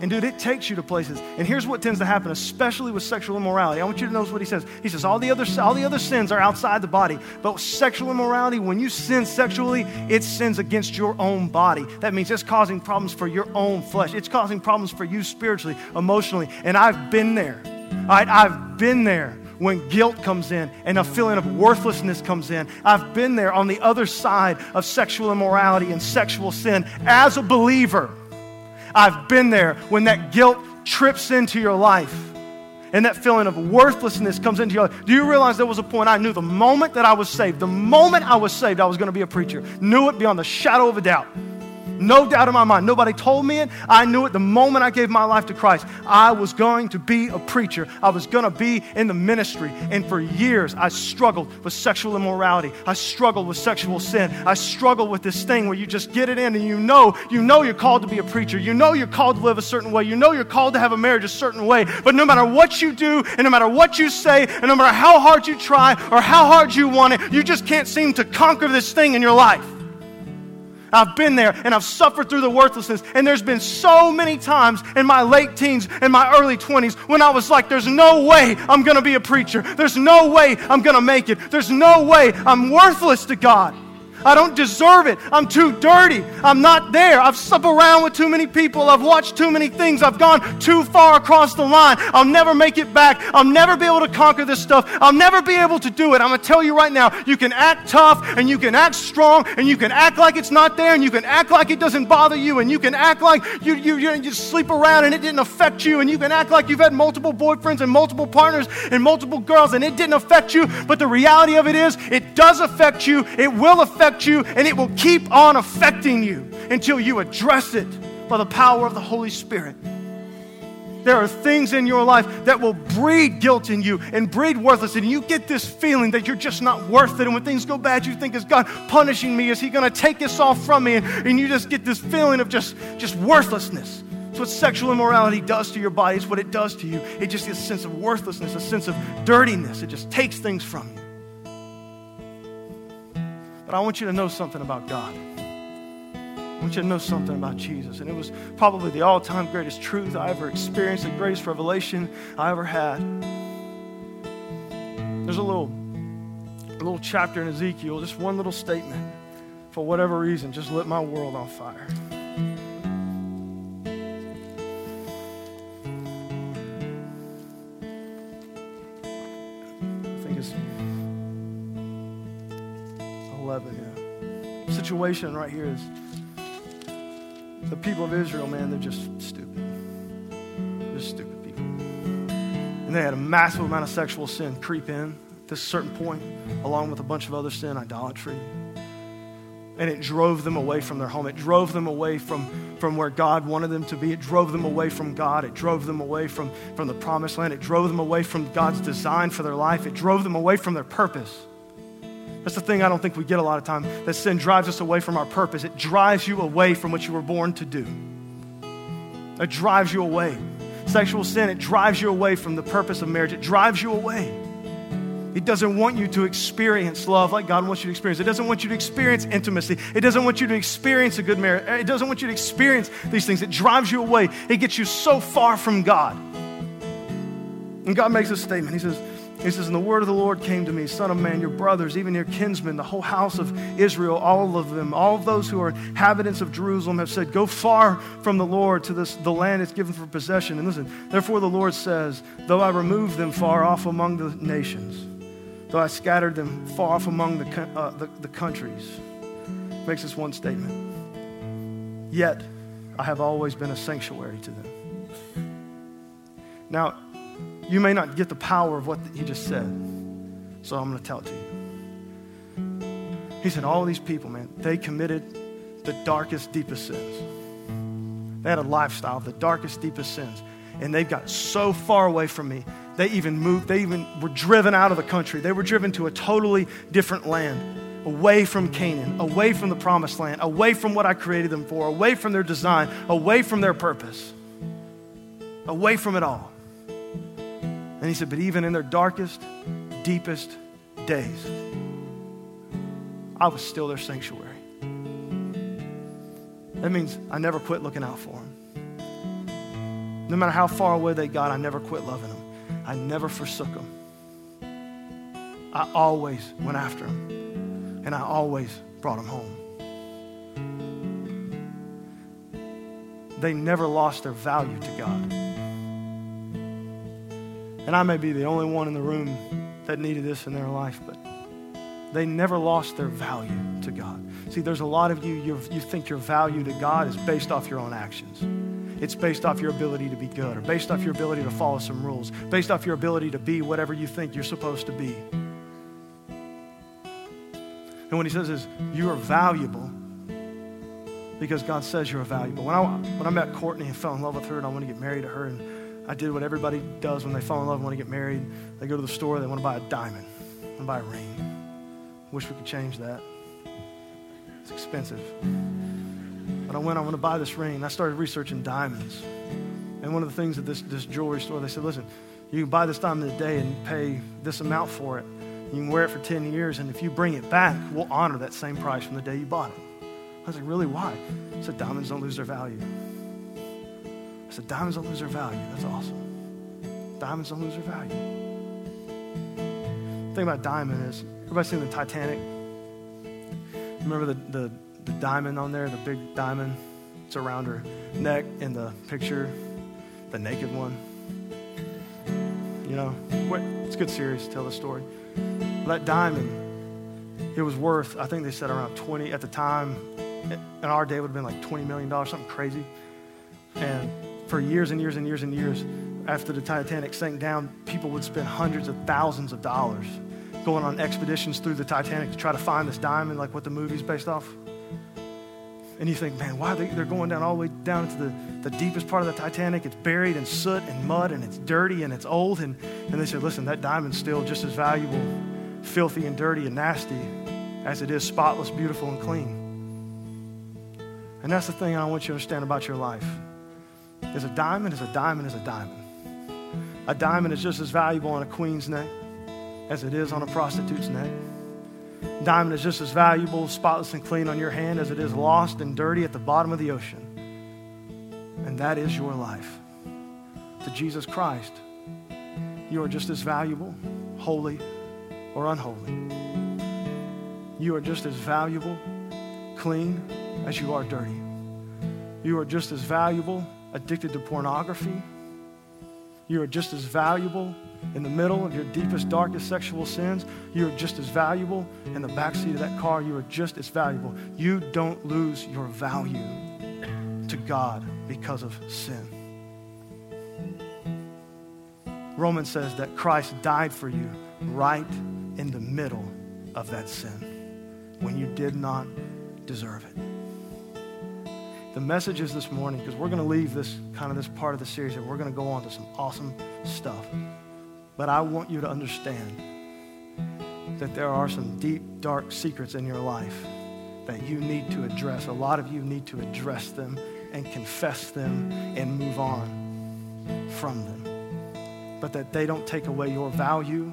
And dude, it takes you to places. And here's what tends to happen, especially with sexual immorality. I want you to notice what he says. He says all the other all the other sins are outside the body, but sexual immorality, when you sin sexually, it sins against your own body. That means it's causing problems for your own flesh. It's causing problems for you spiritually, emotionally. And I've been there. All right, I've been there when guilt comes in and a feeling of worthlessness comes in. I've been there on the other side of sexual immorality and sexual sin as a believer. I've been there when that guilt trips into your life and that feeling of worthlessness comes into your life. Do you realize there was a point I knew the moment that I was saved, the moment I was saved, I was going to be a preacher? Knew it beyond the shadow of a doubt. No doubt in my mind. Nobody told me it. I knew it the moment I gave my life to Christ. I was going to be a preacher. I was going to be in the ministry. And for years, I struggled with sexual immorality. I struggled with sexual sin. I struggled with this thing where you just get it in and you know, you know you're called to be a preacher. You know you're called to live a certain way. You know you're called to have a marriage a certain way. But no matter what you do and no matter what you say and no matter how hard you try or how hard you want it, you just can't seem to conquer this thing in your life. I've been there and I've suffered through the worthlessness. And there's been so many times in my late teens and my early 20s when I was like, there's no way I'm going to be a preacher. There's no way I'm going to make it. There's no way I'm worthless to God. I don't deserve it. I'm too dirty. I'm not there. I've slept around with too many people. I've watched too many things. I've gone too far across the line. I'll never make it back. I'll never be able to conquer this stuff. I'll never be able to do it. I'm going to tell you right now you can act tough and you can act strong and you can act like it's not there and you can act like it doesn't bother you and you can act like you, you, you, you sleep around and it didn't affect you and you can act like you've had multiple boyfriends and multiple partners and multiple girls and it didn't affect you. But the reality of it is, it does affect you. It will affect affect you and it will keep on affecting you until you address it by the power of the Holy Spirit. There are things in your life that will breed guilt in you and breed worthlessness, and you get this feeling that you're just not worth it. And when things go bad, you think, Is God punishing me? Is He going to take this all from me? And, and you just get this feeling of just, just worthlessness. It's what sexual immorality does to your body. It's what it does to you. It just is a sense of worthlessness, a sense of dirtiness. It just takes things from you. But I want you to know something about God. I want you to know something about Jesus. And it was probably the all time greatest truth I ever experienced, the greatest revelation I ever had. There's a little, a little chapter in Ezekiel, just one little statement. For whatever reason, just lit my world on fire. Situation right here is the people of Israel, man, they're just stupid. They're stupid people. And they had a massive amount of sexual sin creep in at this certain point, along with a bunch of other sin, idolatry. And it drove them away from their home. It drove them away from, from where God wanted them to be. It drove them away from God. It drove them away from, from the promised land. It drove them away from God's design for their life. It drove them away from their purpose. That's the thing I don't think we get a lot of time. That sin drives us away from our purpose. It drives you away from what you were born to do. It drives you away. Sexual sin, it drives you away from the purpose of marriage. It drives you away. It doesn't want you to experience love like God wants you to experience. It doesn't want you to experience intimacy. It doesn't want you to experience a good marriage. It doesn't want you to experience these things. It drives you away. It gets you so far from God. And God makes a statement. He says, he says, And the word of the Lord came to me, Son of man, your brothers, even your kinsmen, the whole house of Israel, all of them, all of those who are inhabitants of Jerusalem have said, Go far from the Lord to this, the land that's given for possession. And listen, therefore the Lord says, Though I remove them far off among the nations, though I scattered them far off among the, uh, the, the countries, makes this one statement. Yet I have always been a sanctuary to them. Now, you may not get the power of what he just said. So I'm going to tell it to you. He said, All these people, man, they committed the darkest, deepest sins. They had a lifestyle of the darkest, deepest sins. and they've got so far away from me. They even moved, they even were driven out of the country. They were driven to a totally different land, away from Canaan, away from the promised land, away from what I created them for, away from their design, away from their purpose, away from it all. And he said, But even in their darkest, deepest days, I was still their sanctuary. That means I never quit looking out for them. No matter how far away they got, I never quit loving them. I never forsook them. I always went after them, and I always brought them home. They never lost their value to God. And I may be the only one in the room that needed this in their life, but they never lost their value to God. See, there's a lot of you, you think your value to God is based off your own actions. It's based off your ability to be good, or based off your ability to follow some rules, based off your ability to be whatever you think you're supposed to be. And what he says is, you are valuable because God says you're valuable. When I, when I met Courtney and fell in love with her and I want to get married to her, and I did what everybody does when they fall in love and want to get married. They go to the store, they want to buy a diamond, to buy a ring. Wish we could change that. It's expensive. But I went, I want to buy this ring. And I started researching diamonds. And one of the things at this, this jewelry store, they said, listen, you can buy this diamond today and pay this amount for it. You can wear it for 10 years, and if you bring it back, we'll honor that same price from the day you bought it. I was like, really, why? I said, diamonds don't lose their value. I said, diamonds don't lose their value. That's awesome. Diamonds don't lose their value. The thing about diamond is, everybody seen the Titanic? Remember the, the the diamond on there, the big diamond. It's around her neck in the picture, the naked one. You know, it's a good series to tell the story. That diamond, it was worth, I think they said around 20 at the time. In our day, it would have been like $20 million, something crazy. And for years and years and years and years, after the Titanic sank down, people would spend hundreds of thousands of dollars going on expeditions through the Titanic to try to find this diamond, like what the movie's based off. And you think, man, why they, they're going down all the way down into the, the deepest part of the Titanic? It's buried in soot and mud and it's dirty and it's old. And, and they said, listen, that diamond's still just as valuable, filthy and dirty and nasty as it is spotless, beautiful, and clean. And that's the thing I want you to understand about your life. Is a diamond is a diamond is a diamond. A diamond is just as valuable on a queen's neck as it is on a prostitute's neck. Diamond is just as valuable, spotless, and clean on your hand as it is lost and dirty at the bottom of the ocean. And that is your life. To Jesus Christ, you are just as valuable, holy, or unholy. You are just as valuable, clean, as you are dirty. You are just as valuable, addicted to pornography. You are just as valuable, in the middle of your deepest, darkest sexual sins, you are just as valuable. In the backseat of that car, you are just as valuable. You don't lose your value to God because of sin. Romans says that Christ died for you right in the middle of that sin when you did not deserve it. The message is this morning because we're going to leave this kind of this part of the series and we're going to go on to some awesome stuff. But I want you to understand that there are some deep, dark secrets in your life that you need to address. A lot of you need to address them and confess them and move on from them. But that they don't take away your value.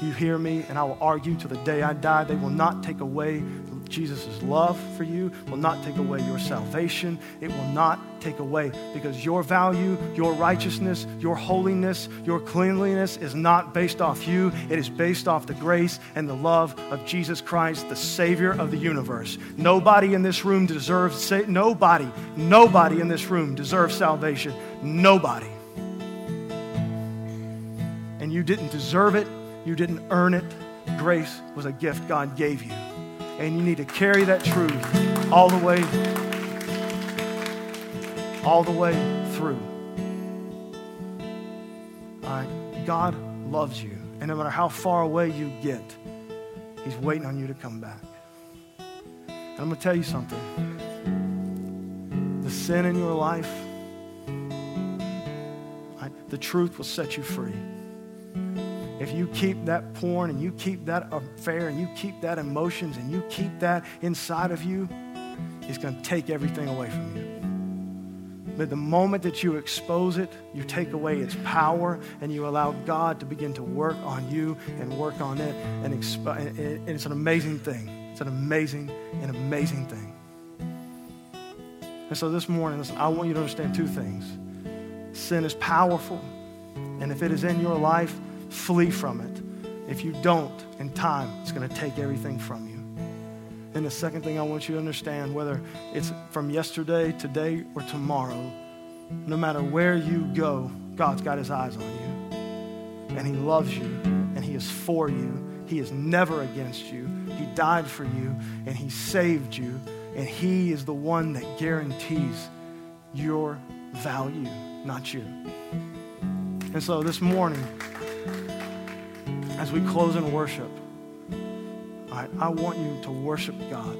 You hear me, and I will argue to the day I die. They will not take away Jesus' love for you will not take away your salvation. It will not take away because your value, your righteousness, your holiness, your cleanliness is not based off you. It is based off the grace and the love of Jesus Christ, the Savior of the universe. Nobody in this room deserves, nobody, nobody in this room deserves salvation. Nobody. And you didn't deserve it, you didn't earn it. Grace was a gift God gave you. And you need to carry that truth all the way, all the way through. God loves you. And no matter how far away you get, He's waiting on you to come back. And I'm going to tell you something. The sin in your life, the truth will set you free. If you keep that porn and you keep that affair and you keep that emotions and you keep that inside of you, it's going to take everything away from you. But the moment that you expose it, you take away its power and you allow God to begin to work on you and work on it. And, expo- and it's an amazing thing. It's an amazing, an amazing thing. And so this morning, listen, I want you to understand two things. Sin is powerful, and if it is in your life, flee from it. If you don't, in time, it's going to take everything from you. And the second thing I want you to understand, whether it's from yesterday, today, or tomorrow, no matter where you go, God's got his eyes on you. And he loves you, and he is for you. He is never against you. He died for you, and he saved you, and he is the one that guarantees your value, not you. And so this morning, as we close in worship, I, I want you to worship God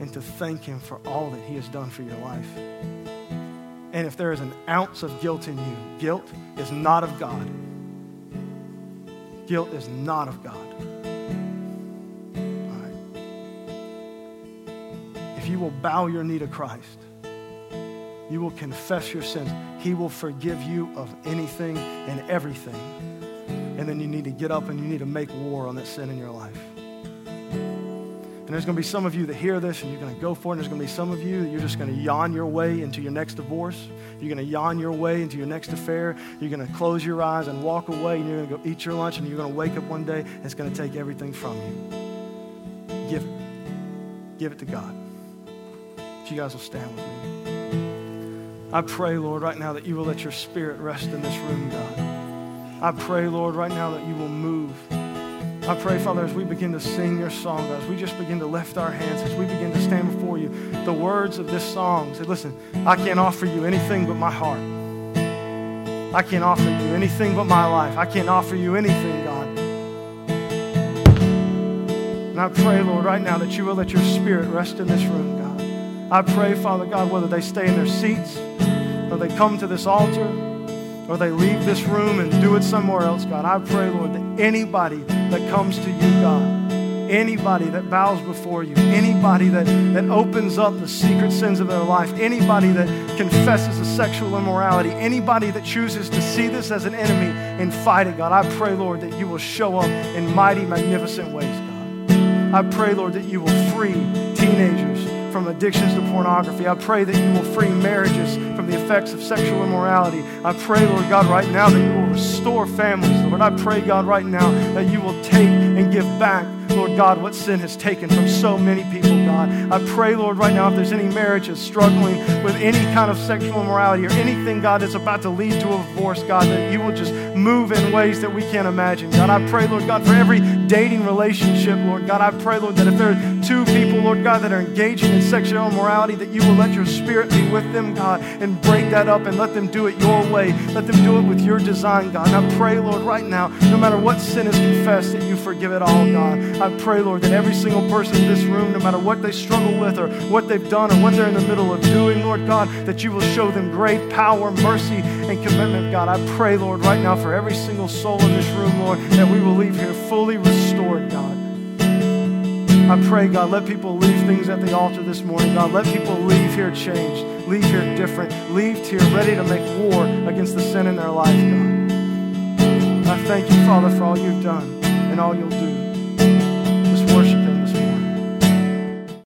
and to thank Him for all that He has done for your life. And if there is an ounce of guilt in you, guilt is not of God. Guilt is not of God. If you will bow your knee to Christ, you will confess your sins. He will forgive you of anything and everything. And then you need to get up and you need to make war on that sin in your life. And there's going to be some of you that hear this and you're going to go for it. And there's going to be some of you that you're just going to yawn your way into your next divorce. You're going to yawn your way into your next affair. You're going to close your eyes and walk away. And you're going to go eat your lunch. And you're going to wake up one day and it's going to take everything from you. Give it. Give it to God. If you guys will stand with me. I pray, Lord, right now that you will let your spirit rest in this room, God. I pray, Lord, right now that you will move. I pray, Father, as we begin to sing your song, as we just begin to lift our hands, as we begin to stand before you, the words of this song say, listen, I can't offer you anything but my heart. I can't offer you anything but my life. I can't offer you anything, God. And I pray, Lord, right now that you will let your spirit rest in this room, God. I pray, Father God, whether they stay in their seats or they come to this altar, or they leave this room and do it somewhere else, God. I pray, Lord, that anybody that comes to you, God, anybody that bows before you, anybody that, that opens up the secret sins of their life, anybody that confesses a sexual immorality, anybody that chooses to see this as an enemy and fight it, God, I pray, Lord, that you will show up in mighty, magnificent ways, God. I pray, Lord, that you will free teenagers from addictions to pornography. I pray that you will free marriages from the effects of sexual immorality. I pray, Lord God, right now that you will restore families, Lord. I pray, God, right now that you will take and give back Lord God, what sin has taken from so many people, God. I pray, Lord, right now, if there's any marriages struggling with any kind of sexual immorality or anything, God, that's about to lead to a divorce, God, that you will just move in ways that we can't imagine, God. I pray, Lord God, for every dating relationship, Lord God. I pray, Lord, that if there two people, Lord God, that are engaging in sexual immorality, that you will let your spirit be with them, God, and break that up and let them do it your way. Let them do it with your design, God. And I pray, Lord, right now, no matter what sin is confessed, that you forgive it all, God. I pray, Lord, that every single person in this room, no matter what they struggle with or what they've done or what they're in the middle of doing, Lord God, that you will show them great power, mercy, and commitment, God. I pray, Lord, right now for every single soul in this room, Lord, that we will leave here fully restored, God. I pray, God, let people leave things at the altar this morning. God, let people leave here changed, leave here different, leave here ready to make war against the sin in their life, God. I thank you, Father, for all you've done and all you'll do.